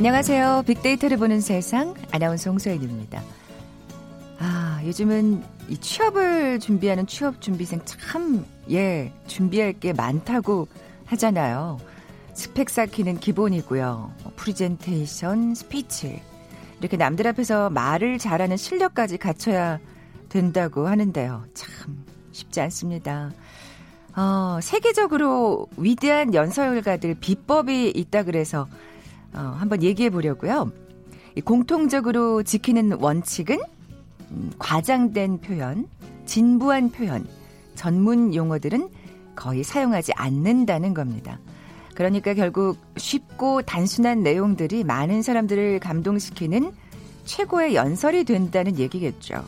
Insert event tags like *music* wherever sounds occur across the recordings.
안녕하세요. 빅데이터를 보는 세상 아나운서 홍소연입니다. 아, 요즘은 이 취업을 준비하는 취업 준비생 참, 예, 준비할 게 많다고 하잖아요. 스펙 쌓기는 기본이고요. 뭐 프리젠테이션, 스피치. 이렇게 남들 앞에서 말을 잘하는 실력까지 갖춰야 된다고 하는데요. 참 쉽지 않습니다. 어, 세계적으로 위대한 연설가들 비법이 있다 그래서 어, 한번 얘기해 보려고요. 공통적으로 지키는 원칙은 음, 과장된 표현, 진부한 표현, 전문 용어들은 거의 사용하지 않는다는 겁니다. 그러니까 결국 쉽고 단순한 내용들이 많은 사람들을 감동시키는 최고의 연설이 된다는 얘기겠죠.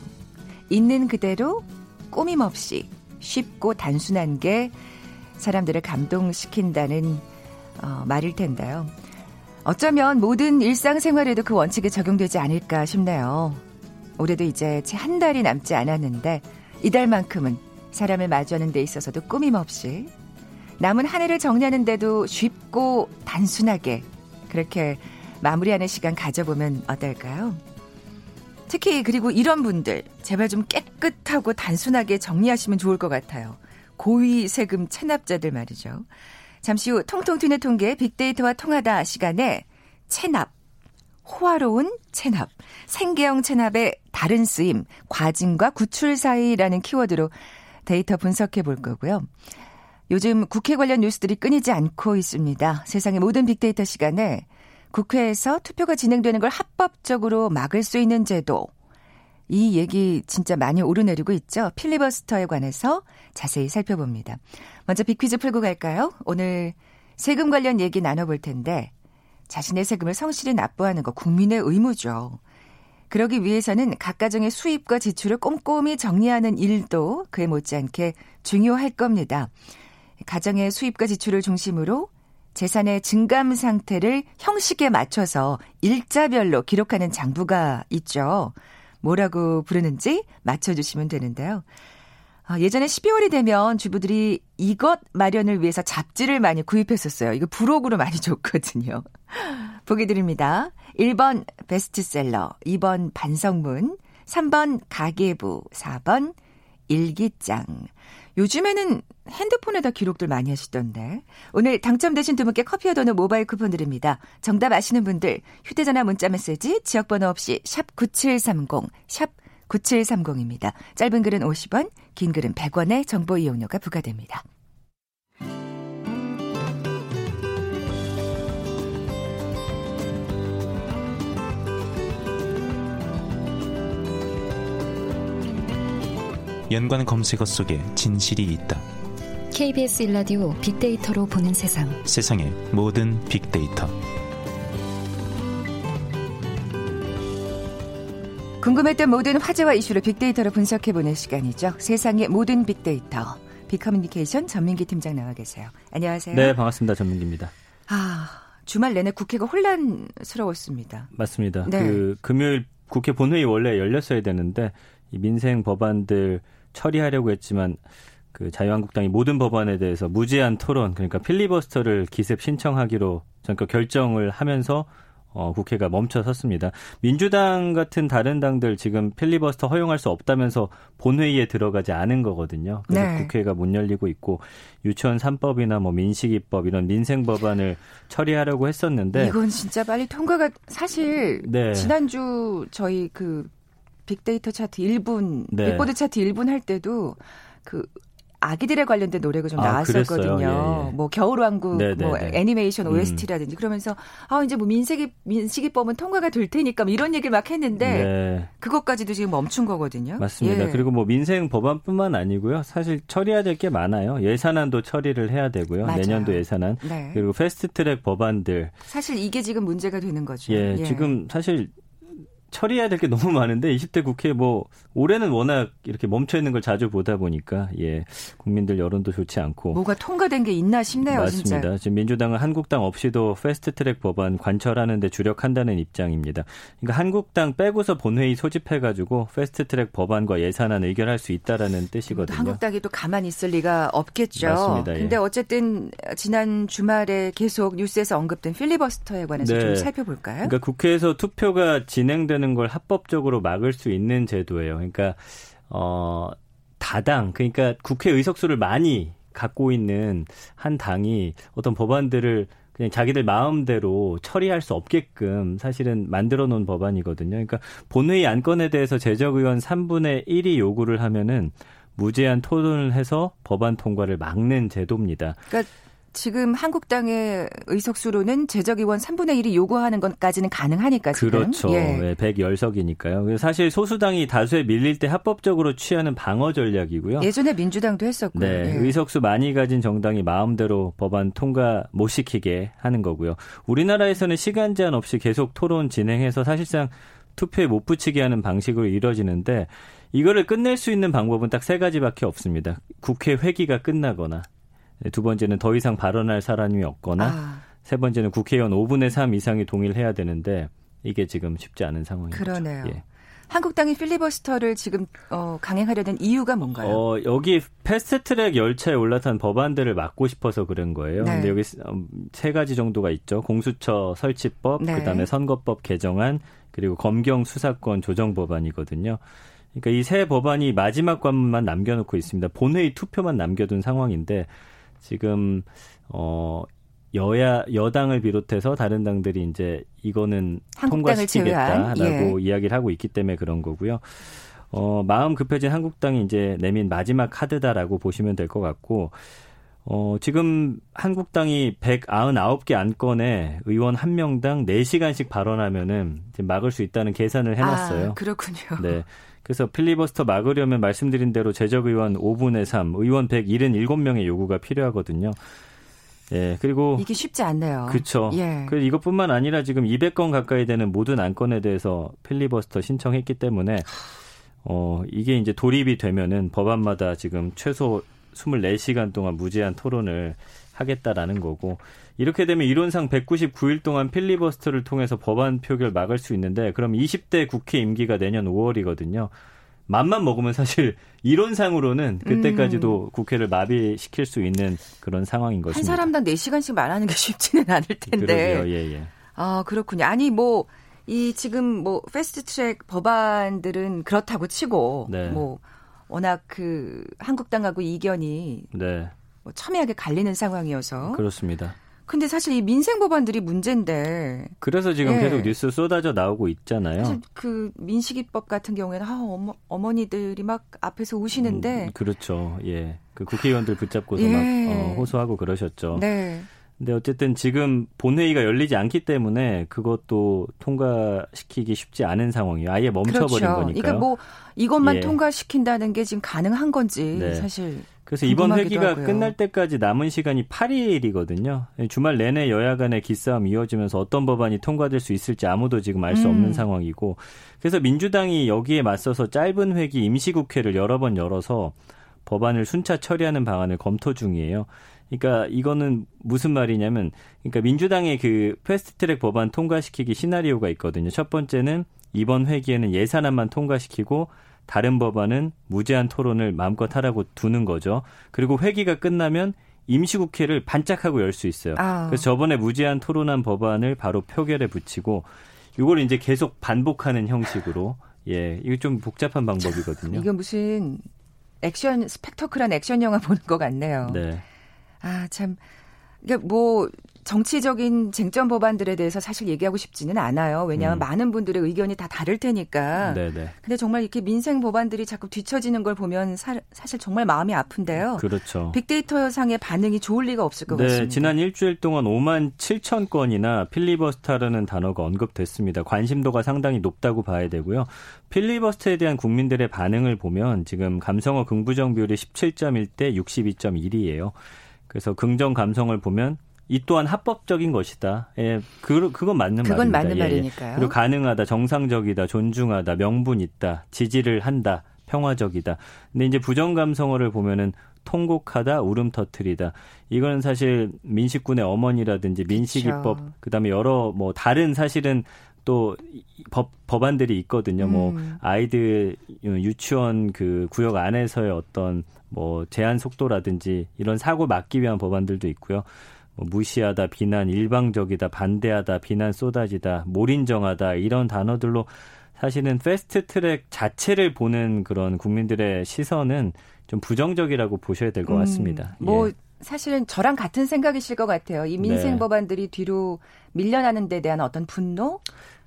있는 그대로 꾸밈 없이 쉽고 단순한 게 사람들을 감동시킨다는 어, 말일 텐데요. 어쩌면 모든 일상생활에도 그 원칙이 적용되지 않을까 싶네요. 올해도 이제 채 한 달이 남지 않았는데 이달만큼은 사람을 마주하는 데 있어서도 꾸밈없이 남은 한 해를 정리하는데도 쉽고 단순하게 그렇게 마무리하는 시간 가져보면 어떨까요? 특히 그리고 이런 분들 제발 좀 깨끗하고 단순하게 정리하시면 좋을 것 같아요. 고위 세금 체납자들 말이죠. 잠시 후 통통 튀는 통계 빅데이터와 통하다 시간에 체납, 호화로운 체납, 생계형 체납의 다른 쓰임, 과징과 구출 사이라는 키워드로 데이터 분석해 볼 거고요. 요즘 국회 관련 뉴스들이 끊이지 않고 있습니다. 세상의 모든 빅데이터 시간에 국회에서 투표가 진행되는 걸 합법적으로 막을 수 있는 제도. 이 얘기 진짜 많이 오르내리고 있죠. 필리버스터에 관해서 자세히 살펴봅니다. 먼저 빅퀴즈 풀고 갈까요? 오늘 세금 관련 얘기 나눠볼 텐데 자신의 세금을 성실히 납부하는 거 국민의 의무죠. 그러기 위해서는 각 가정의 수입과 지출을 꼼꼼히 정리하는 일도 그에 못지않게 중요할 겁니다. 가정의 수입과 지출을 중심으로 재산의 증감 상태를 형식에 맞춰서 일자별로 기록하는 장부가 있죠. 뭐라고 부르는지 맞춰주시면 되는데요. 아, 예전에 12월이 되면 주부들이 이것 마련을 위해서 잡지를 많이 구입했었어요. 이거 부록으로 많이 줬거든요. *laughs* 보기 드립니다. 1번 베스트셀러, 2번 반성문, 3번 가계부, 4번 일기장. 요즘에는 핸드폰에다 기록들 많이 하시던데. 오늘 당첨되신 두 분께 커피와 도넛 모바일 쿠폰 드립니다. 정답 아시는 분들 휴대전화 문자 메시지 지역번호 없이 샵 9730, 샵 9730입니다. 짧은 글은 50원, 긴 글은 100원의 정보 이용료가 부과됩니다. 연관 검색어 속에 진실이 있다. KBS 일라디오 빅데이터로 보는 세상. 세상의 모든 빅데이터. 궁금했던 모든 화제와 이슈를 빅데이터로 분석해 보는 시간이죠. 세상의 모든 빅데이터. 빅커뮤니케이션 전민기 팀장 나와 계세요. 안녕하세요. 네, 반갑습니다. 전민기입니다. 아, 주말 내내 국회가 혼란스러웠습니다. 맞습니다. 네. 그 금요일 국회 본회의 원래 열렸어야 되는데 이 민생 법안들 처리하려고 했지만 그 자유한국당이 모든 법안에 대해서 무제한 토론 그러니까 필리버스터를 기습 신청하기로 그러니까 결정을 하면서 어, 국회가 멈춰섰습니다. 민주당 같은 다른 당들 지금 필리버스터 허용할 수 없다면서 본회의에 들어가지 않은 거거든요. 그래서 네. 국회가 못 열리고 있고 유치원 3법이나 뭐 민식이법 이런 민생 법안을 처리하려고 했었는데 이건 진짜 빨리 통과가 사실 네. 지난주 저희 그 빅데이터 차트 1분, 네. 빅보드 차트 1분 할 때도 그 아기들에 관련된 노래가 좀 아, 나왔었거든요. 예, 예. 뭐 겨울왕국, 네, 네, 뭐 네. 애니메이션 OST라든지 음. 그러면서 아 이제 뭐 민식이 민식이법은 통과가 될 테니까 뭐 이런 얘기를 막 했는데 네. 그것까지도 지금 멈춘 거거든요. 맞습니다. 예. 그리고 뭐 민생 법안뿐만 아니고요. 사실 처리해야 될 게 많아요. 예산안도 처리를 해야 되고요. 맞아요. 내년도 예산안 네. 그리고 패스트트랙 법안들 사실 이게 지금 문제가 되는 거죠. 예, 예. 지금 사실 처리해야 될 게 너무 많은데 20대 국회 뭐 올해는 워낙 이렇게 멈춰 있는 걸 자주 보다 보니까 예 국민들 여론도 좋지 않고 뭐가 통과된 게 있나 싶네요. 맞습니다. 진짜. 지금 민주당은 한국당 없이도 패스트트랙 법안 관철하는데 주력한다는 입장입니다. 그러니까 한국당 빼고서 본회의 소집해가지고 패스트트랙 법안과 예산안 의결할 수 있다라는 뜻이거든요. 한국당이 또 가만히 있을 리가 없겠죠. 맞습니다. 예. 근데 어쨌든 지난 주말에 계속 뉴스에서 언급된 필리버스터에 관해서 네. 좀 살펴볼까요? 그러니까 국회에서 투표가 진행되는 걸 합법적으로 막을 수 있는 제도예요. 그러니까 어 다당 그러니까 국회 의석수를 많이 갖고 있는 한 당이 어떤 법안들을 그냥 자기들 마음대로 처리할 수 없게끔 사실은 만들어 놓은 법안이거든요. 그러니까 본회의 안건에 대해서 제적 의원 3분의 1이 요구를 하면은 무제한 토론을 해서 법안 통과를 막는 제도입니다. 그러니까 지금 한국당의 의석수로는 제적의원 3분의 1이 요구하는 것까지는 가능하니까 지금. 그렇죠. 예. 네, 110석이니까요. 사실 소수당이 다수에 밀릴 때 합법적으로 취하는 방어 전략이고요. 예전에 민주당도 했었고요. 네, 예. 의석수 많이 가진 정당이 마음대로 법안 통과 못 시키게 하는 거고요. 우리나라에서는 시간 제한 없이 계속 토론 진행해서 사실상 투표에 못 붙이게 하는 방식으로 이뤄지는데 이거를 끝낼 수 있는 방법은 딱 세 가지밖에 없습니다. 국회 회기가 끝나거나 네, 두 번째는 더 이상 발언할 사람이 없거나 아, 세 번째는 국회의원 5분의 3 이상이 동의를 해야 되는데 이게 지금 쉽지 않은 상황입니다. 그러네요. 예. 한국당이 필리버스터를 지금 어, 강행하려는 이유가 뭔가요? 어, 여기 패스트트랙 열차에 올라탄 법안들을 막고 싶어서 그런 거예요. 네. 근데 여기 음, 세 가지 정도가 있죠. 공수처 설치법, 네. 그다음에 선거법 개정안, 그리고 검경 수사권 조정 법안이거든요. 그러니까 이 세 법안이 마지막 관문만 남겨놓고 있습니다. 본회의 투표만 남겨둔 상황인데 지금 어 여야 여당을 비롯해서 다른 당들이 이제 이거는 통과시키겠다라고 예. 이야기를 하고 있기 때문에 그런 거고요. 어, 마음 급해진 한국당이 이제 내민 마지막 카드다라고 보시면 될 것 같고, 어, 지금 한국당이 199개 안건에 의원 1명당 4시간씩 발언하면은 지금 막을 수 있다는 계산을 해놨어요. 아, 그렇군요. 네. 그래서 필리버스터 막으려면 말씀드린 대로 제적 의원 5분의 3, 의원 177명의 요구가 필요하거든요. 예, 그리고 이게 쉽지 않네요. 그렇죠. 예. 그 이것뿐만 아니라 지금 200건 가까이 되는 모든 안건에 대해서 필리버스터 신청했기 때문에 어 이게 이제 돌입이 되면은 법안마다 지금 최소 24시간 동안 무제한 토론을 하겠다라는 거고 이렇게 되면 이론상 199일 동안 필리버스터를 통해서 법안 표결 막을 수 있는데 그럼 20대 국회 임기가 내년 5월이거든요. 맘만 먹으면 사실 이론상으로는 그때까지도 국회를 마비시킬 수 있는 그런 상황인 음. 한 것입니다. 사람당 4시간씩 말하는 게 *laughs* 쉽지는 않을 텐데. 그러게요. 예, 예. 아, 그렇군요. 아니, 뭐, 이 지금 뭐, 패스트 트랙 법안들은 그렇다고 치고, 네. 뭐, 워낙 그, 한국당하고 이견이 네. 뭐 첨예하게 갈리는 상황이어서. 그렇습니다. 근데 사실 이 민생 법안들이 문제인데, 그래서 지금 예. 계속 뉴스 쏟아져 나오고 있잖아요. 그 민식이법 같은 경우에는, 아, 어머, 어머니들이 막 앞에서 우시는데, 음, 그렇죠. 예. 그 국회의원들 붙잡고서 예. 막 어, 호소하고 그러셨죠. 네. 근데 어쨌든 지금 본회의가 열리지 않기 때문에 그것도 통과시키기 쉽지 않은 상황이에요. 아예 멈춰버린 그렇죠. 거니까요. 그러니까 뭐, 이것만 예. 통과시킨다는 게 지금 가능한 건지, 네. 사실. 그래서 이번 회기가 하고요. 끝날 때까지 남은 시간이 8일이거든요. 주말 내내 여야 간의 기싸움 이어지면서 어떤 법안이 통과될 수 있을지 아무도 지금 알수 없는 음. 상황이고 그래서 민주당이 여기에 맞서서 짧은 회기 임시국회를 여러 번 열어서 법안을 순차 처리하는 방안을 검토 중이에요. 그러니까 이거는 무슨 말이냐면 그러니까 민주당의 그 패스트트랙 법안 통과시키기 시나리오가 있거든요. 첫 번째는 이번 회기에는 예산안만 통과시키고 다른 법안은 무제한 토론을 마음껏 하라고 두는 거죠. 그리고 회기가 끝나면 임시국회를 반짝하고 열 수 있어요. 아. 그래서 저번에 무제한 토론한 법안을 바로 표결에 붙이고 이걸 이제 계속 반복하는 형식으로 예, 이거 좀 복잡한 방법이거든요. 이게 무슨 액션 스펙터클한 액션 영화 보는 것 같네요. 네. 아 참. 이게 뭐 정치적인 쟁점 법안들에 대해서 사실 얘기하고 싶지는 않아요. 왜냐하면 음. 많은 분들의 의견이 다 다를 테니까. 네, 네. 근데 정말 이렇게 민생 법안들이 자꾸 뒤처지는 걸 보면 사, 실 정말 마음이 아픈데요. 그렇죠. 빅데이터 상의 반응이 좋을 리가 없을 것 네, 같습니다. 지난 일주일 동안 5만 7천 건이나 필리버스터라는 단어가 언급됐습니다. 관심도가 상당히 높다고 봐야 되고요. 필리버스터에 대한 국민들의 반응을 보면 지금 감성어 긍부정 비율이 17.1 대 62.1이에요. 그래서 긍정 감성을 보면 이 또한 합법적인 것이다. 예, 그 그건 맞는 그건 말입니다. 맞는 예, 예. 말이니까요. 그리고 가능하다, 정상적이다, 존중하다, 명분 있다, 지지를 한다, 평화적이다. 근데 이제 부정 감성어를 보면은 통곡하다, 울음 터트리다. 이거는 사실 민식군의 어머니라든지 민식이법. 그다음에 여러 뭐 다른 사실은 또 법, 법안들이 있거든요. 뭐 음. 아이들 유치원 그 구역 안에서의 어떤 뭐 제한 속도라든지 이런 사고 막기 위한 법안들도 있고요. 뭐 무시하다, 비난, 일방적이다, 반대하다, 비난 쏟아지다, 몰인정하다 이런 단어들로 사실은 패스트 트랙 자체를 보는 그런 국민들의 시선은 좀 부정적이라고 보셔야 될 것 같습니다. 음, 뭐 예. 사실은 저랑 같은 생각이실 것 같아요. 이 민생 네. 법안들이 뒤로 밀려나는 데 대한 어떤 분노,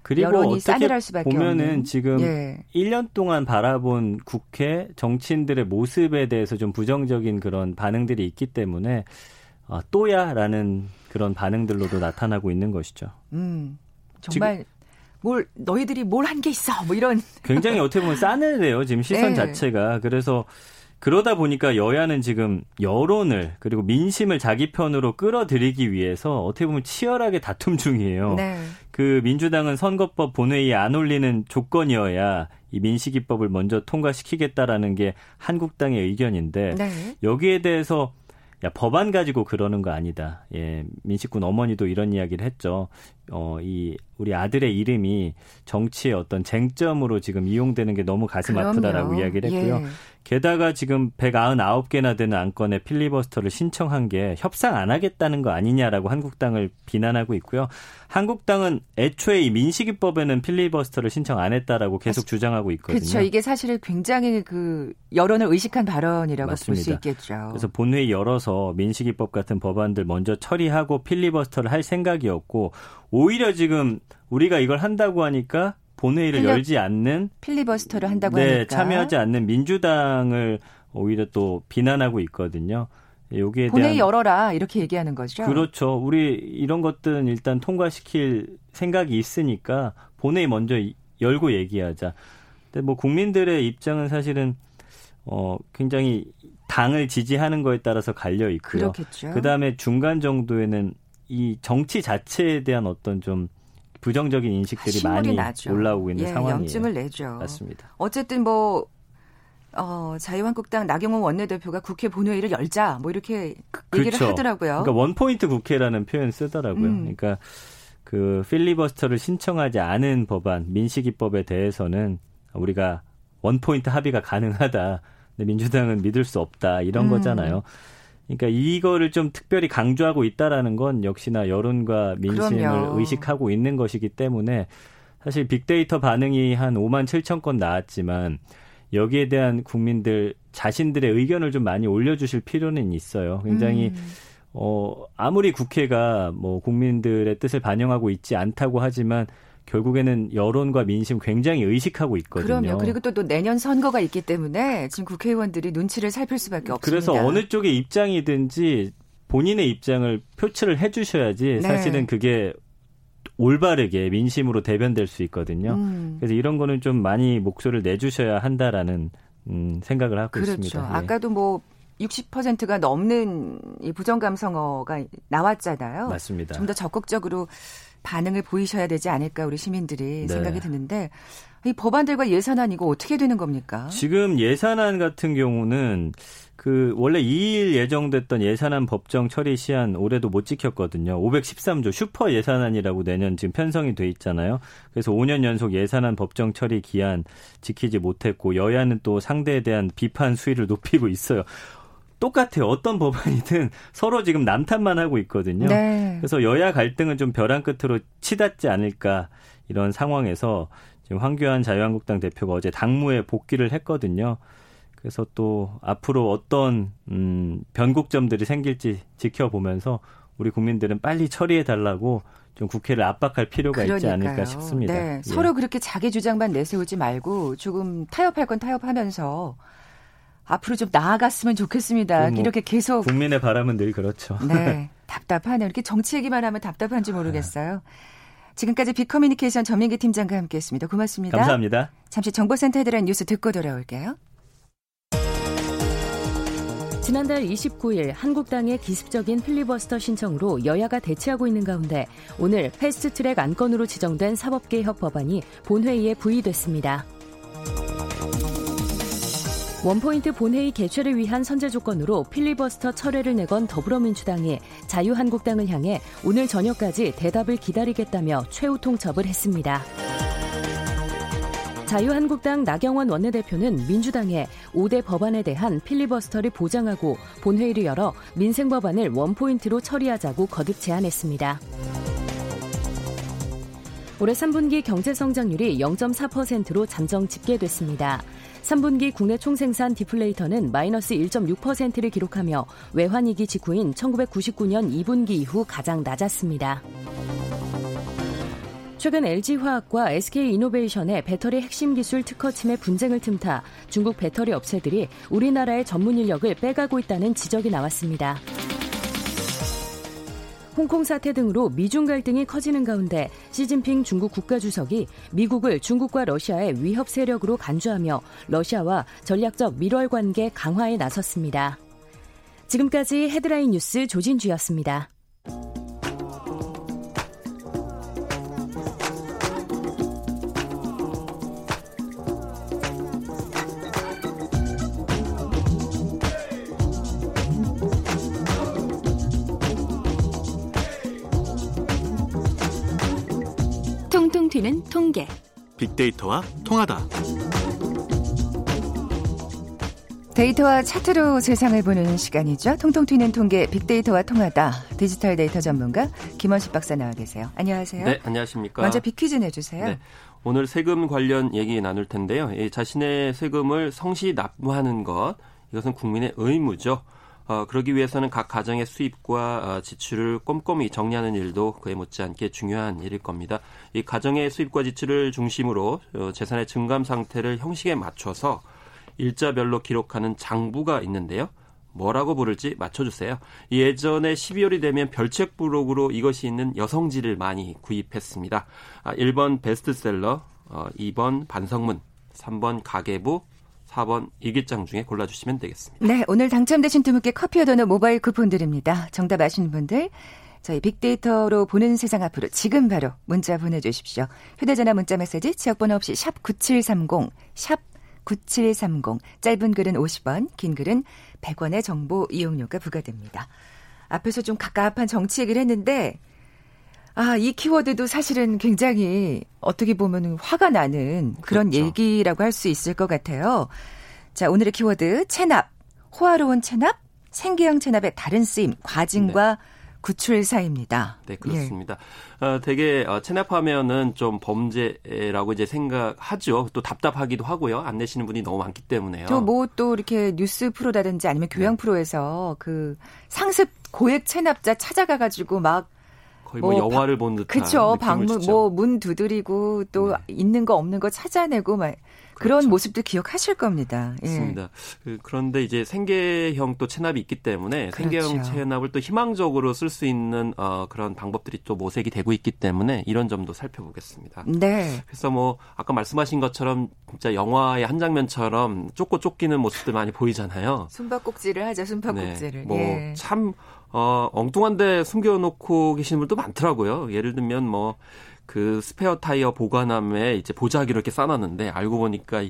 그리고 여론이 어떻게 싸늘할 수밖에 보면은 없는. 지금 예. 1년 동안 바라본 국회 정치인들의 모습에 대해서 좀 부정적인 그런 반응들이 있기 때문에 아, 또야라는 그런 반응들로도 나타나고 있는 것이죠. 음, 정말 뭘 너희들이 뭘 한 게 있어, 뭐 이런 굉장히 어떻게 보면 싸늘해요. 지금 시선 네. 자체가. 그래서 그러다 보니까 여야는 지금 여론을 그리고 민심을 자기 편으로 끌어들이기 위해서 어떻게 보면 치열하게 다툼 중이에요. 네. 그 민주당은 선거법 본회의에 안 올리는 조건이어야 이 민식이법을 먼저 통과시키겠다라는 게 한국당의 의견인데 네. 여기에 대해서 야 법안 가지고 그러는 거 아니다. 예, 민식군 어머니도 이런 이야기를 했죠. 어, 이 우리 아들의 이름이 정치의 어떤 쟁점으로 지금 이용되는 게 너무 가슴 그럼요. 아프다라고 이야기를 했고요. 예. 게다가 지금 199개나 되는 안건에 필리버스터를 신청한 게 협상 안 하겠다는 거 아니냐라고 한국당을 비난하고 있고요. 한국당은 애초에 이 민식이법에는 필리버스터를 신청 안 했다라고 계속 주장하고 있거든요. 그렇죠. 이게 사실 굉장히 그 여론을 의식한 발언이라고 볼 수. 있겠죠. 그래서 본회의 열어서 민식이법 같은 법안들 먼저 처리하고 필리버스터를 할 생각이었고 오히려 지금 우리가 이걸 한다고 하니까 본회의를 필리- 열지 않는 필리버스터를 한다고 네, 하니까 참여하지 않는 민주당을 오히려 또 비난하고 있거든요. 여기에 본회의 대한 열어라 이렇게 얘기하는 거죠. 그렇죠. 우리 이런 것들은 일단 통과시킬 생각이 있으니까 본회의 먼저 이- 열고 얘기하자. 근데 뭐 국민들의 입장은 사실은 어 굉장히 당을 지지하는 거에 따라서 갈려 있고요. 그렇겠죠. 그다음에 중간 정도에는 이 정치 자체에 대한 어떤 좀 부정적인 인식들이 많이 나죠. 올라오고 있는 예, 상황이에요. 염증을 내죠. 맞습니다. 어쨌든 뭐 어, 자유한국당 나경원 원내대표가 국회 본회의를 열자 뭐 이렇게 얘기를 그렇죠. 하더라고요. 그러니까 원포인트 국회라는 표현 쓰더라고요. 음. 그러니까 그 필리버스터를 신청하지 않은 법안 민식이법에 대해서는 우리가 원포인트 합의가 가능하다. 근데 민주당은 믿을 수 없다. 이런 음. 거잖아요. 그러니까 이거를 좀 특별히 강조하고 있다라는 건 역시나 여론과 민심을 그럼요. 의식하고 있는 것이기 때문에 사실 빅데이터 반응이 한 5만 7천 건 나왔지만 여기에 대한 국민들 자신들의 의견을 좀 많이 올려주실 필요는 있어요. 굉장히 음. 어, 아무리 국회가 뭐 국민들의 뜻을 반영하고 있지 않다고 하지만 결국에는 여론과 민심 굉장히 의식하고 있거든요. 그럼요. 그리고 또, 또 내년 선거가 있기 때문에 지금 국회의원들이 눈치를 살필 수밖에 없습니다. 그래서 어느 쪽의 입장이든지 본인의 입장을 표출을 해주셔야지 네. 사실은 그게 올바르게 민심으로 대변될 수 있거든요. 음. 그래서 이런 거는 좀 많이 목소리를 내주셔야 한다라는 음, 생각을 하고 그렇죠. 있습니다. 예. 아까도 뭐 60%가 넘는 이 부정감성어가 나왔잖아요. 맞습니다. 좀 더 적극적으로 반응을 보이셔야 되지 않을까 우리 시민들이 네. 생각이 드는데 이 법안들과 예산안 이거 어떻게 되는 겁니까? 지금 예산안 같은 경우는 그 원래 2일 예정됐던 예산안 법정 처리 시한 올해도 못 지켰거든요. 513조 슈퍼 예산안이라고 내년 지금 편성이 돼 있잖아요. 그래서 5년 연속 예산안 법정 처리 기한 지키지 못했고 여야는 또 상대에 대한 비판 수위를 *laughs* 높이고 있어요. 똑같아요. 어떤 법안이든 *laughs* 서로 지금 남탓만 하고 있거든요. 네. 그래서 여야 갈등은 좀 벼랑 끝으로 치닫지 않을까 이런 상황에서 지금 황교안 자유한국당 대표가 어제 당무에 복귀를 했거든요. 그래서 또 앞으로 어떤 음 변곡점들이 생길지 지켜보면서 우리 국민들은 빨리 처리해 달라고 좀 국회를 압박할 필요가 있지 않을까 그러니까요. 싶습니다. 네, 예. 서로 그렇게 자기 주장만 내세우지 말고 조금 타협할 건 타협하면서 앞으로 좀 나아갔으면 좋겠습니다. 그뭐 이렇게 계속 국민의 바람은 늘 그렇죠. 네 *laughs* 답답하네요. 이렇게 정치 얘기만 하면 답답한지 모르겠어요. 지금까지 빅커뮤니케이션 전민기 팀장과 함께했습니다. 고맙습니다. 감사합니다. 잠시 정보센터에 들어간 뉴스 듣고 돌아올게요. 지난달 29일 한국당의 기습적인 필리버스터 신청으로 여야가 대치하고 있는 가운데 오늘 패스트트랙 안건으로 지정된 사법개혁 법안이 본회의에 부의됐습니다. 원포인트 본회의 개최를 위한 선제 조건으로 필리버스터 철회를 내건 더불어민주당이 자유한국당을 향해 오늘 저녁까지 대답을 기다리겠다며 최후 통첩을 했습니다. 자유한국당 나경원 원내대표는 민주당에 5대 법안에 대한 필리버스터를 보장하고 본회의를 열어 민생 법안을 원포인트로 처리하자고 거듭 제안했습니다. 올해 3분기 경제 성장률이 0.4%로 잠정 집계됐습니다. 3분기 국내 총생산 디플레이터는 마이너스 1.6%를 기록하며 외환위기 직후인 1999년 2분기 이후 가장 낮았습니다. 최근 LG화학과 SK이노베이션의 배터리 핵심 기술 특허침해 분쟁을 틈타 중국 배터리 업체들이 우리나라의 전문 인력을 빼가고 있다는 지적이 나왔습니다. 홍콩 사태 등으로 미중 갈등이 커지는 가운데 시진핑 중국 국가주석이 미국을 중국과 러시아의 위협 세력으로 간주하며 러시아와 전략적 밀월 관계 강화에 나섰습니다. 지금까지 헤드라인 뉴스 조진주였습니다. 튀는 통계. 빅데이터와 통하다. 데이터와 차트로 세상을 보는 시간이죠. 통통 튀는 통계 빅데이터와 통하다. 디지털 데이터 전문가 김원식 박사 나와 계세요. 안녕하세요. 네, 안녕하십니까. 먼저 빅퀴즈 내주세요. 네, 오늘 세금 관련 얘기 나눌 텐데요. 자신의 세금을 성실 납부하는 것, 이것은 국민의 의무죠. 어, 그러기 위해서는 각 가정의 수입과 어, 지출을 꼼꼼히 정리하는 일도 그에 못지않게 중요한 일일 겁니다. 이 가정의 수입과 지출을 중심으로 어, 재산의 증감 상태를 형식에 맞춰서 일자별로 기록하는 장부가 있는데요. 뭐라고 부를지 맞춰주세요. 예전에 12월이 되면 별책 부록으로 이것이 있는 여성지를 많이 구입했습니다. 아, 1번 베스트셀러, 어, 2번 반성문, 3번 가계부, 4번 일기장 중에 골라주시면 되겠습니다. 네, 오늘 당첨되신 두 분께 커피와 도넛 모바일 쿠폰 드립니다. 정답 아시는 분들 저희 빅데이터로 보는 세상 앞으로 지금 바로 문자 보내주십시오. 휴대전화 문자 메시지 지역번호 없이 샵 9730, 샵 9730, 짧은 글은 50원, 긴 글은 100원의 정보 이용료가 부과됩니다. 앞에서 좀 갑갑한 정치 얘기를 했는데 아, 이 키워드도 사실은 굉장히 어떻게 보면 화가 나는 그런 그렇죠. 얘기라고 할 수 있을 것 같아요. 자, 오늘의 키워드 체납. 호화로운 체납, 생계형 체납의 다른 쓰임, 과징과 네. 구출사입니다. 네, 그렇습니다. 예. 어, 되게 어, 체납하면은 좀 범죄라고 이제 생각하죠. 또 답답하기도 하고요. 안 내시는 분이 너무 많기 때문에요. 또 뭐 또 이렇게 뉴스 프로라든지 아니면 교양 네. 프로에서 그 상습 고액 체납자 찾아가가지고 막 거의 뭐, 뭐 영화를 본 듯한 그쵸 방문 뭐 문 두드리고 또 네. 있는 거 없는 거 찾아내고 막 그런 그렇죠. 모습도 기억하실 겁니다. 예. 맞습니다. 그, 그런데 이제 생계형 또 체납이 있기 때문에 그렇죠. 생계형 체납을 또 희망적으로 쓸 수 있는 어, 그런 방법들이 또 모색이 되고 있기 때문에 이런 점도 살펴보겠습니다. 네. 그래서 뭐 아까 말씀하신 것처럼 진짜 영화의 한 장면처럼 쫓고 쫓기는 모습들 많이 보이잖아요. 숨바꼭질을 하죠. 숨바꼭질을. 네. 뭐참 예. 어, 엉뚱한데 숨겨놓고 계시는 분도 많더라고요. 예를 들면 뭐, 그 스페어 타이어 보관함에 이제 보자기로 이렇게 싸놨는데 알고 보니까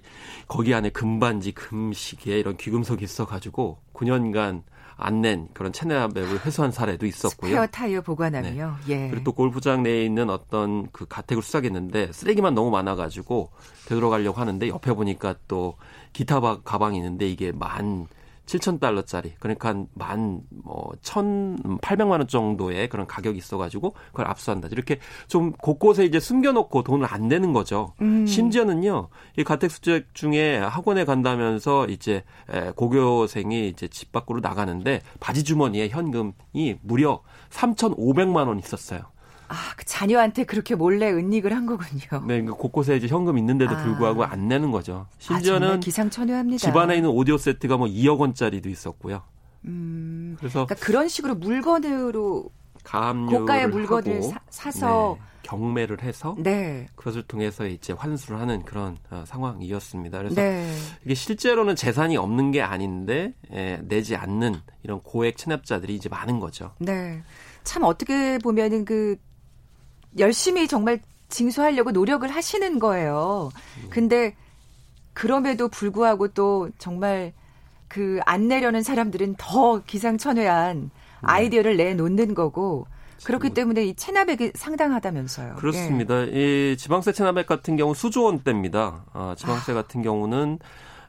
거기 안에 금반지, 금시계 이런 귀금속이 있어가지고 9년간 안 낸 그런 체납액을 회수한 사례도 있었고요. 스페어 타이어 보관함이요. 네. 예. 그리고 또 골프장 내에 있는 어떤 그 가택을 수사했는데 쓰레기만 너무 많아가지고 되돌아가려고 하는데 옆에 보니까 또 기타 가방이 있는데 이게 만 7,000달러짜리 그러니까 만뭐 1,800만 원 정도의 그런 가격이 있어가지고 그걸 압수한다. 이렇게 좀 곳곳에 이제 숨겨놓고 돈을 안 내는 거죠. 음. 심지어는요 이 가택 수색 중에 학원에 간다면서 이제 고교생이 이제 집 밖으로 나가는데 바지 주머니에 현금이 무려 3,500만 원 있었어요. 아, 그 자녀한테 그렇게 몰래 은닉을 한 거군요. 네, 그 곳곳에 이제 현금 있는데도 아. 불구하고 안 내는 거죠. 심지어는 아, 기상천외합니다. 집안에 있는 오디오 세트가 뭐 2억 원짜리도 있었고요. 음, 그래서 그러니까 그런 식으로 물건으로 고가의 물건을 하고, 사, 사서 네, 경매를 해서 네. 그것을 통해서 이제 환수를 하는 그런 어, 상황이었습니다. 그래서 네. 이게 실제로는 재산이 없는 게 아닌데 예, 내지 않는 이런 고액 체납자들이 이제 많은 거죠. 네. 참 어떻게 보면은 그 열심히 정말 징수하려고 노력을 하시는 거예요. 음. 근데 그럼에도 불구하고 또 정말 그 안 내려는 사람들은 더 기상천외한 네. 아이디어를 내놓는 거고 그렇기 때문에 이 체납액이 상당하다면서요. 그렇습니다. 이 지방세 체납액 같은 경우 수조 원대입니다. 어, 지방세 같은 경우는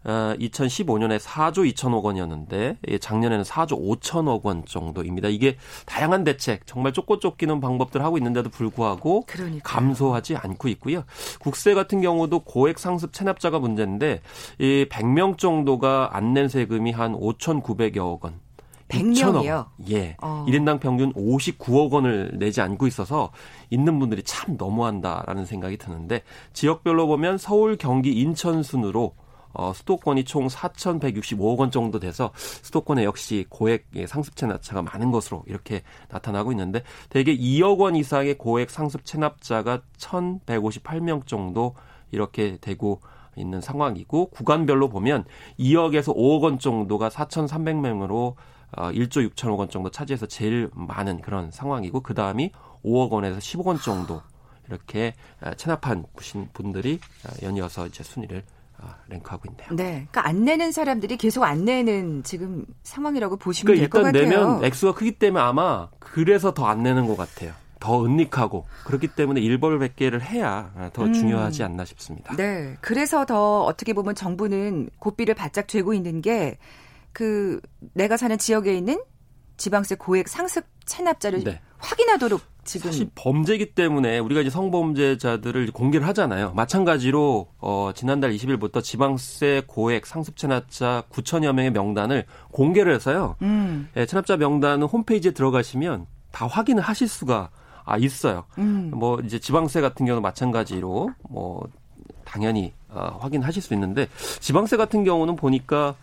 어, 2015년에 4조 2천억 원이었는데 예, 작년에는 4조 5천억 원 정도입니다. 이게 다양한 대책, 정말 쫓고 쫓기는 방법들 하고 있는데도 불구하고 그러니까요. 감소하지 않고 있고요. 국세 같은 경우도 고액 상습 체납자가 문제인데 이 100명 정도가 안 낸 세금이 한 5,900여억 원. 100명이요? 2천억 원. 예. 어. 1인당 평균 59억 원을 내지 않고 있어서 있는 분들이 참 너무한다라는 생각이 드는데 지역별로 보면 서울, 경기, 인천 순으로 어, 수도권이 총 4,165억 원 정도 돼서 수도권에 역시 고액 예, 상습 체납자가 많은 것으로 이렇게 나타나고 있는데 대개 2억 원 이상의 고액 상습 체납자가 1,158명 정도 이렇게 되고 있는 상황이고 구간별로 보면 2억에서 5억 원 정도가 4,300명으로 어, 1조 6천억 원 정도 차지해서 제일 많은 그런 상황이고 그 다음이 5억 원에서 10억 원 정도 이렇게 어, 체납한 분들이 어, 연이어서 이제 순위를 어, 랭크하고 있네요. 네. 그러니까 안 내는 사람들이 계속 안 내는 지금 상황이라고 보시면 될 그러니까 것 일단 같아요. 내면 액수가 크기 때문에 아마 그래서 더 안 내는 것 같아요. 더 은닉하고 그렇기 때문에 일벌백계를 해야 더 음. 중요하지 않나 싶습니다. 네. 그래서 더 어떻게 보면 정부는 고삐를 바짝 죄고 있는 게 그 내가 사는 지역에 있는 지방세 고액 상습 체납자를 네. 확인하도록 지금 사실 범죄이기 때문에 우리가 이제 성범죄자들을 공개를 하잖아요. 마찬가지로 어, 지난달 20일부터 지방세 고액 상습 체납자 9천여 명의 명단을 공개를 해서요. 음, 예, 체납자 명단은 홈페이지에 들어가시면 다 확인을 하실 수가 아, 있어요. 음. 뭐 이제 지방세 같은 경우는 마찬가지로 뭐 당연히 어, 확인하실 수 있는데 지방세 같은 경우는 보니까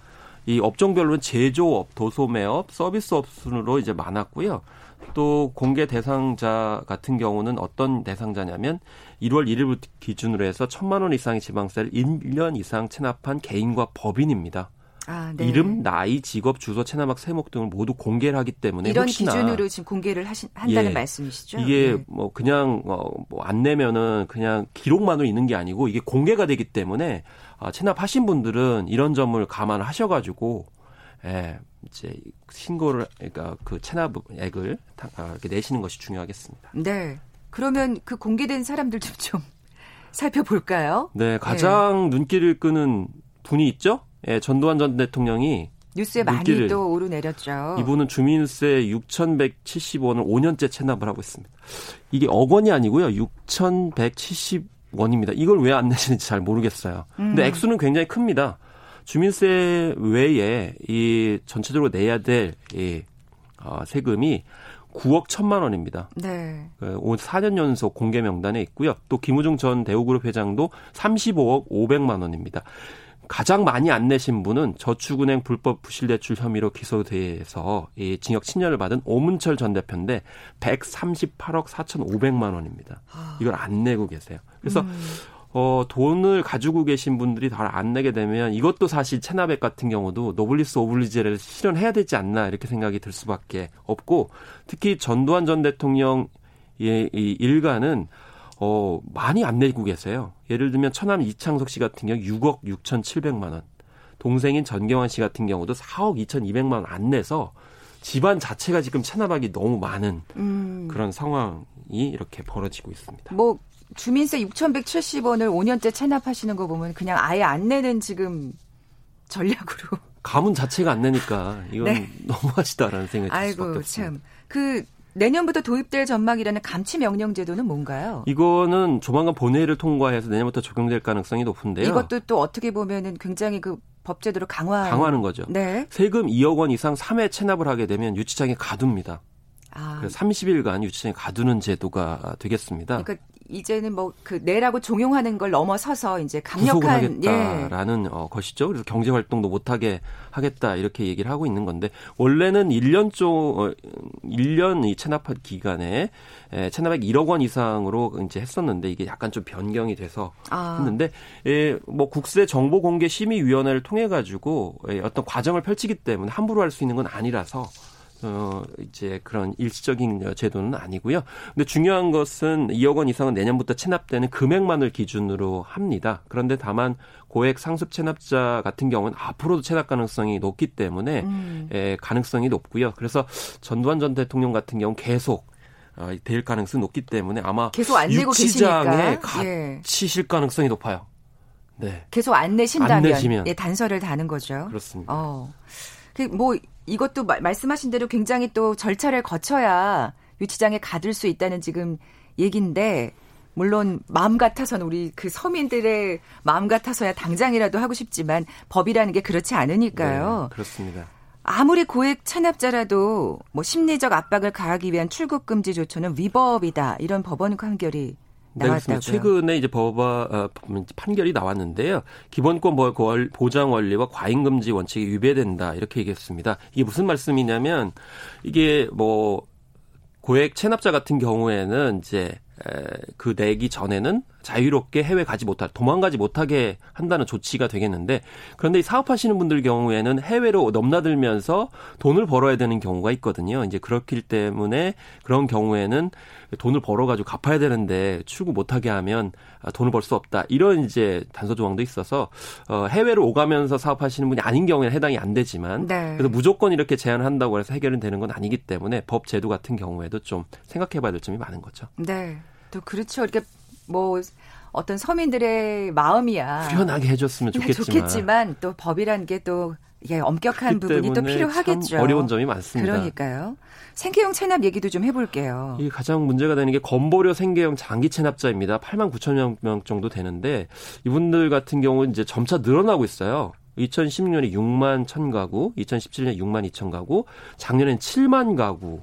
이 업종별로는 제조업, 도소매업, 서비스업 순으로 이제 많았고요. 또 공개 대상자 같은 경우는 어떤 대상자냐면 1월 1일부터 기준으로 해서 천만 원 이상의 지방세를 1년 이상 체납한 개인과 법인입니다. 아, 네. 이름, 나이, 직업, 주소, 체납학 세목 등을 모두 공개를 하기 때문에 이런 기준으로 지금 공개를 하신, 한다는 예. 말씀이시죠? 이게 네. 뭐 그냥 어 뭐안 내면은 그냥 기록만으로 있는 게 아니고 이게 공개가 되기 때문에 아, 체납하신 분들은 이런 점을 감안을 하셔가지고 예 이제 신고를 그러니까 그 체납액을 다- 아, 이렇게 내시는 것이 중요하겠습니다. 네. 그러면 그 공개된 사람들 좀, 좀 *laughs* 살펴볼까요? 네 가장 눈길을 끄는 분이 있죠. 예 전두환 전 대통령이 뉴스에 많이 눈길을- 또 오르내렸죠. 이분은 주민세 6,170원을 5년째 체납을 하고 있습니다. 이게 억 원이 아니고요. 6,170원입니다. 이걸 왜 안 내시는지 잘 모르겠어요. 근데 음. 액수는 굉장히 큽니다. 주민세 외에 이 전체적으로 내야 될 이, 어, 세금이 9억 1천만 원입니다. 네. 그, 올 4년 연속 공개 명단에 있고요. 또 김우중 전 대우그룹 회장도 35억 500만 원입니다. 가장 많이 안 내신 분은 저축은행 불법 부실대출 혐의로 기소돼서 이 징역 7년을 받은 오문철 전 대표인데 138억 4,500만 원입니다. 이걸 안 내고 계세요. 그래서 음. 어, 돈을 가지고 계신 분들이 다안 내게 되면 이것도 사실 체납액 같은 경우도 노블리스 오블리제를 실현해야 되지 않나 이렇게 생각이 들 수밖에 없고 특히 전두환 전 대통령의 이 일가는 어, 많이 안 내고 계세요. 예를 들면 처남 이창석 씨 같은 경우 6억 6,700만 원. 동생인 전경환 씨 같은 경우도 4억 2,200만 원 안 내서 집안 자체가 지금 체납액이 너무 많은 음. 그런 상황이 이렇게 벌어지고 있습니다. 뭐 주민세 6,170원을 5년째 체납하시는 거 보면 그냥 아예 안 내는 지금 전략으로. *laughs* 가문 자체가 안 내니까 이건 네. *laughs* 너무하시다라는 생각이 들 수밖에 아이고 없습니다. 참. 그 내년부터 도입될 전망이라는 감치 명령 제도는 뭔가요? 이거는 조만간 본회의를 통과해서 내년부터 적용될 가능성이 높은데요. 이것도 또 어떻게 보면은 굉장히 그 법제도를 강화 강화하는 거죠. 네. 세금 2억 원 이상 3회 체납을 하게 되면 유치장에 가둡니다. 아. 그래서 30일간 유치장에 가두는 제도가 되겠습니다. 그러니까 이제는 뭐 그 내라고 종용하는 걸 넘어서서 이제 강력한 구속하겠다라는 예. 어, 것이죠. 그래서 경제 활동도 못하게 하겠다 이렇게 얘기를 하고 있는 건데 원래는 1년 쪽 어, 1년 이 체납 기간에 에, 체납액 1억 원 이상으로 이제 했었는데 이게 약간 좀 변경이 돼서 아. 했는데 예, 뭐 국세 정보 공개 심의 위원회를 통해 가지고 예, 어떤 과정을 펼치기 때문에 함부로 할 수 있는 건 아니라서 어, 이제 그런 일시적인 제도는 아니고요. 근데 중요한 것은 2억 원 이상은 내년부터 체납되는 금액만을 기준으로 합니다. 그런데 다만 고액 상습 체납자 같은 경우는 앞으로도 체납 가능성이 높기 때문에 음. 에, 가능성이 높고요. 그래서 전두환 전 대통령 같은 경우 계속 어, 될 가능성이 높기 때문에 아마 계속 안 내고 계시니까 예. 실 가능성이 높아요. 네. 계속 안 내신다면 안 내시면. 예, 단서를 다는 거죠. 그렇습니다. 어. 그뭐 이것도 마, 말씀하신 대로 굉장히 또 절차를 거쳐야 유치장에 가둘 수 있다는 지금 얘기인데 물론 마음 같아서는 우리 그 서민들의 마음 같아서야 당장이라도 하고 싶지만 법이라는 게 그렇지 않으니까요. 네, 그렇습니다. 아무리 고액 체납자라도 뭐 심리적 압박을 가하기 위한 출국 금지 조처는 위법이다 이런 법원 판결이 나왔다고요. 네, 최근에 이제 법원 어, 판결이 나왔는데요. 기본권 보장 원리와 과잉 금지 원칙이 위배된다 이렇게 얘기했습니다. 이게 무슨 말씀이냐면 이게 뭐 고액 체납자 같은 경우에는 이제 그 내기 전에는 자유롭게 해외 가지 못할 도망가지 못하게 한다는 조치가 되겠는데 그런데 이 사업하시는 분들 경우에는 해외로 넘나들면서 돈을 벌어야 되는 경우가 있거든요. 이제 그렇기 때문에 그런 경우에는 돈을 벌어가지고 갚아야 되는데 출국 못하게 하면 돈을 벌 수 없다 이런 이제 단서 조항도 있어서 어, 해외로 오가면서 사업하시는 분이 아닌 경우에는 해당이 안 되지만 네. 그래서 무조건 이렇게 제한을 한다고 해서 해결은 되는 건 아니기 때문에 법 제도 같은 경우에도 좀 생각해봐야 될 점이 많은 거죠. 네. 또 그렇죠. 이렇게 뭐 어떤 서민들의 마음이야. 후련하게 해줬으면 네, 좋겠지만. 좋겠지만 또 법이라는 게또 이게 엄격한 부분이 또 필요하겠죠. 어려운 점이 많습니다. 그러니까요. 생계형 체납 얘기도 좀 해볼게요. 이 가장 문제가 되는 게 건보료 생계형 장기 체납자입니다. 8만 9천 명 정도 되는데 이분들 같은 경우는 이제 점차 늘어나고 있어요. 2016년에 6만 1천 가구, 2017년에 6만 2천 가구, 작년엔 7만 가구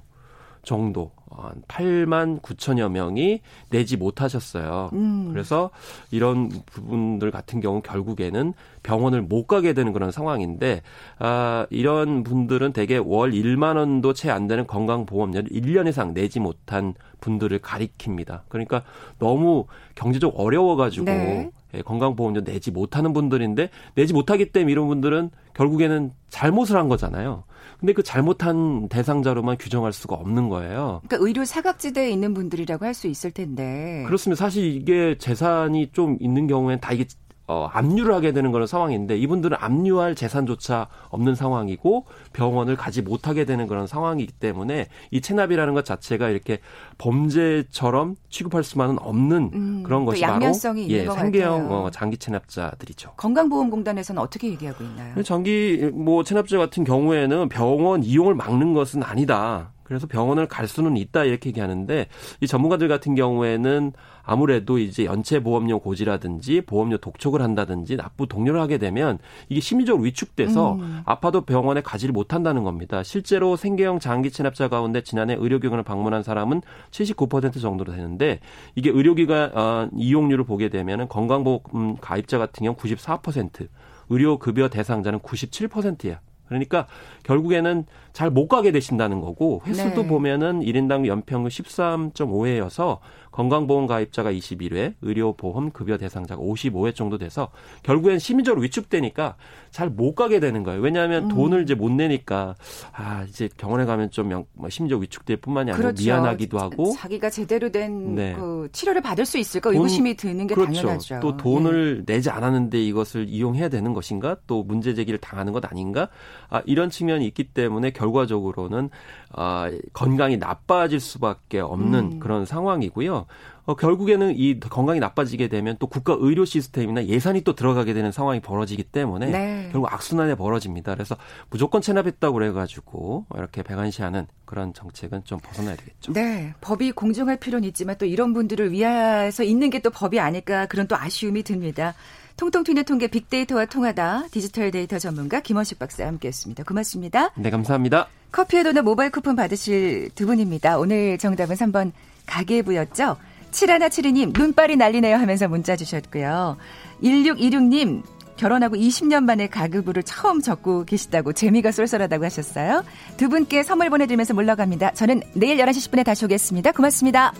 정도 한 8만 9천여 명이 내지 못하셨어요. 음. 그래서 이런 부분들 같은 경우 결국에는 병원을 못 가게 되는 그런 상황인데 아 이런 분들은 대개 월 1만 원도 채 안 되는 건강보험료를 1년 이상 내지 못한 분들을 가리킵니다. 그러니까 너무 경제적 어려워 가지고 네. 예, 건강보험료 내지 못하는 분들인데 내지 못하기 때문에 이런 분들은 결국에는 잘못을 한 거잖아요. 근데 그 잘못한 대상자로만 규정할 수가 없는 거예요. 그러니까 의료 사각지대에 있는 분들이라고 할 수 있을 텐데. 그렇습니다. 사실 이게 재산이 좀 있는 경우에는 다 이게 어, 압류를 하게 되는 그런 상황인데 이분들은 압류할 재산조차 없는 상황이고 병원을 가지 못하게 되는 그런 상황이기 때문에 이 체납이라는 것 자체가 이렇게 범죄처럼 취급할 수만은 없는 음, 그런 것이 바로 예, 생계형 어, 장기 체납자들이죠. 건강보험공단에서는 어떻게 얘기하고 있나요? 장기 뭐 체납자 같은 경우에는 병원 이용을 막는 것은 아니다. 그래서 병원을 갈 수는 있다 이렇게 얘기하는데 이 전문가들 같은 경우에는 아무래도 이제 연체 보험료 고지라든지 보험료 독촉을 한다든지 납부 동료를 하게 되면 이게 심리적으로 위축돼서 음. 아파도 병원에 가지를 못한다는 겁니다. 실제로 생계형 장기 체납자 가운데 지난해 의료기관을 방문한 사람은 79% 정도로 되는데 이게 의료기관 어, 이용률을 보게 되면은 건강보험 가입자 같은 경우 94%, 의료급여 대상자는 97%야. 그러니까 결국에는 잘 못 가게 되신다는 거고 횟수도 네. 보면은 1인당 연평균 13.5회여서 건강보험 가입자가 21회, 의료보험 급여 대상자가 55회 정도 돼서 결국엔 심리적으로 위축되니까 잘 못 가게 되는 거예요. 왜냐하면 음. 돈을 이제 못 내니까 아 이제 병원에 가면 좀뭐 심리적 위축될 뿐만이 아니라 그렇죠. 미안하기도 하고 자기가 제대로 된그 네. 치료를 받을 수 있을까 돈, 의구심이 드는 게 그렇죠. 당연하죠. 또 돈을 네. 내지 않았는데 이것을 이용해야 되는 것인가? 또 문제 제기를 당하는 것 아닌가? 아, 이런 측면이 있기 때문에 결과적으로는 아, 건강이 나빠질 수밖에 없는 음. 그런 상황이고요. 어, 결국에는 이 건강이 나빠지게 되면 또 국가 의료 시스템이나 예산이 또 들어가게 되는 상황이 벌어지기 때문에 네. 결국 악순환에 벌어집니다. 그래서 무조건 체납했다고 그래가지고 이렇게 배관시하는 그런 정책은 좀 벗어나야 되겠죠. 네, 법이 공정할 필요는 있지만 또 이런 분들을 위해서 있는 게 또 법이 아닐까 그런 또 아쉬움이 듭니다. 통통 튀는 통계 빅데이터와 통하다 디지털 데이터 전문가 김원식 박사 함께했습니다. 고맙습니다. 네, 감사합니다. 커피에 도넛 모바일 쿠폰 받으실 두 분입니다. 오늘 정답은 3번 가계부였죠. 7172님, 눈발이 날리네요 하면서 문자 주셨고요. 1626님, 결혼하고 20년 만에 가급부를 처음 적고 계시다고 재미가 쏠쏠하다고 하셨어요. 두 분께 선물 보내드리면서 물러갑니다. 저는 내일 11시 10분에 다시 오겠습니다. 고맙습니다.